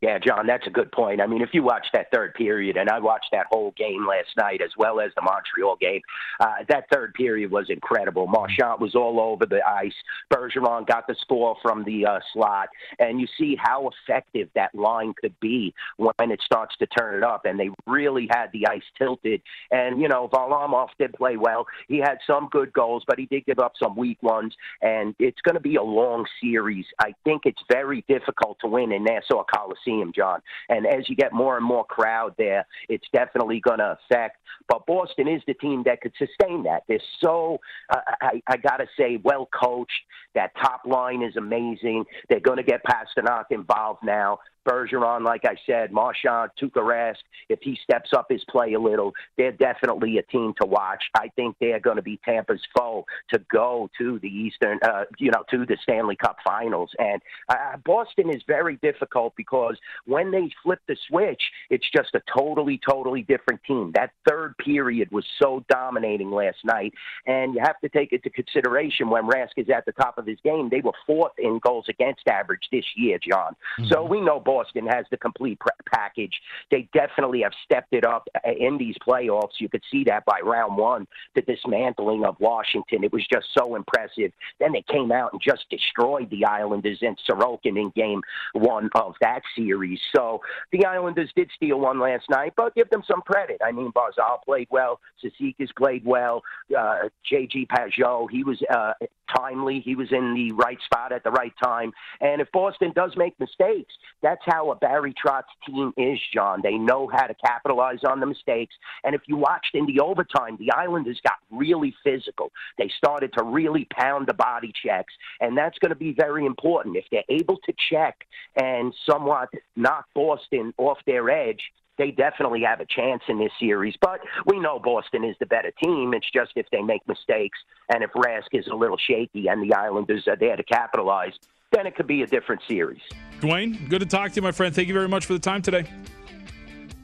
Yeah, John, that's a good point. I mean, if you watch that third period, and I watched that whole game last night as well as the Montreal game, uh, that third period was incredible. Marchand was all over the ice. Bergeron got the score from the uh, slot, and you see how effective that line could be when it starts to turn it up. And they really had the ice tilted. And you know, Varlamov did play well. He had some good goals, but he did give up some weak ones. And it's going to be a long series. I think it's very difficult to win in Nassau Coliseum see him, John. And as you get more and more crowd there, it's definitely going to affect. But Boston is the team that could sustain that. They're so, uh, I, I got to say, well coached. That top line is amazing. They're going to get Pastrnak involved now. Bergeron, like I said, Marchand, Tuukka Rask, if he steps up his play a little, they're definitely a team to watch. I think they're going to be Tampa's foe to go to the Eastern, uh, you know, to the Stanley Cup Finals. And uh, Boston is very difficult because when they flip the switch, it's just a totally, totally different team. That third period was so dominating last night, and you have to take into consideration when Rask is at the top of his game. They were fourth in goals against average this year, John. Mm-hmm. So we know Boston has the complete package. They definitely have stepped it up uh, in these playoffs. You could see that by round one, the dismantling of Washington. It was just so impressive. Then they came out and just destroyed the Islanders in Sorokin in game one of that series. So the Islanders did steal one last night, but give them some credit. I mean, Barzal played well. Cizikas played well. Uh, J.G. Pageau, he was uh, timely. He was in the right spot at the right time. And if Boston does make mistakes, that's how a Barry Trotz team is, John. They know how to capitalize on the mistakes. And if you watched in the overtime, the Islanders got really physical. They started to really pound the body checks. And that's going to be very important. If they're able to check and somewhat knock Boston off their edge, they definitely have a chance in this series. But we know Boston is the better team. It's just if they make mistakes and if Rask is a little shaky and the Islanders are there to capitalize, then it could be a different series. Dwayne, good to talk to you, my friend. Thank you very much for the time today.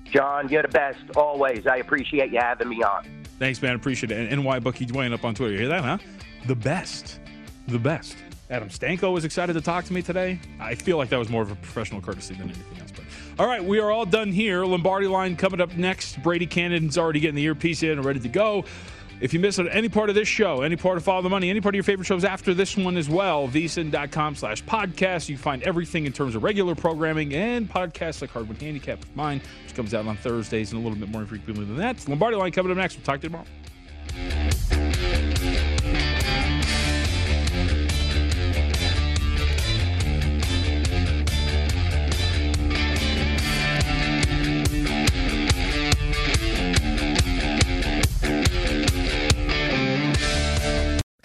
John, you're the best always. I appreciate you having me on. Thanks, man. Appreciate it. And NY Bucky Dwayne up on Twitter. You hear that, huh? The best. The best. Adam Stanko was excited to talk to me today. I feel like that was more of a professional courtesy than anything else. But all right, we are all done here. Lombardi line coming up next. Brady Kannon's already getting the earpiece in and ready to go. If you missed any part of this show, any part of Follow the Money, any part of your favorite shows after this one as well, vsin.com slash podcast. You find everything in terms of regular programming and podcasts like Hardwood Handicap with mine, which comes out on Thursdays and a little bit more frequently than that. Lombardi line coming up next. We'll talk to you tomorrow.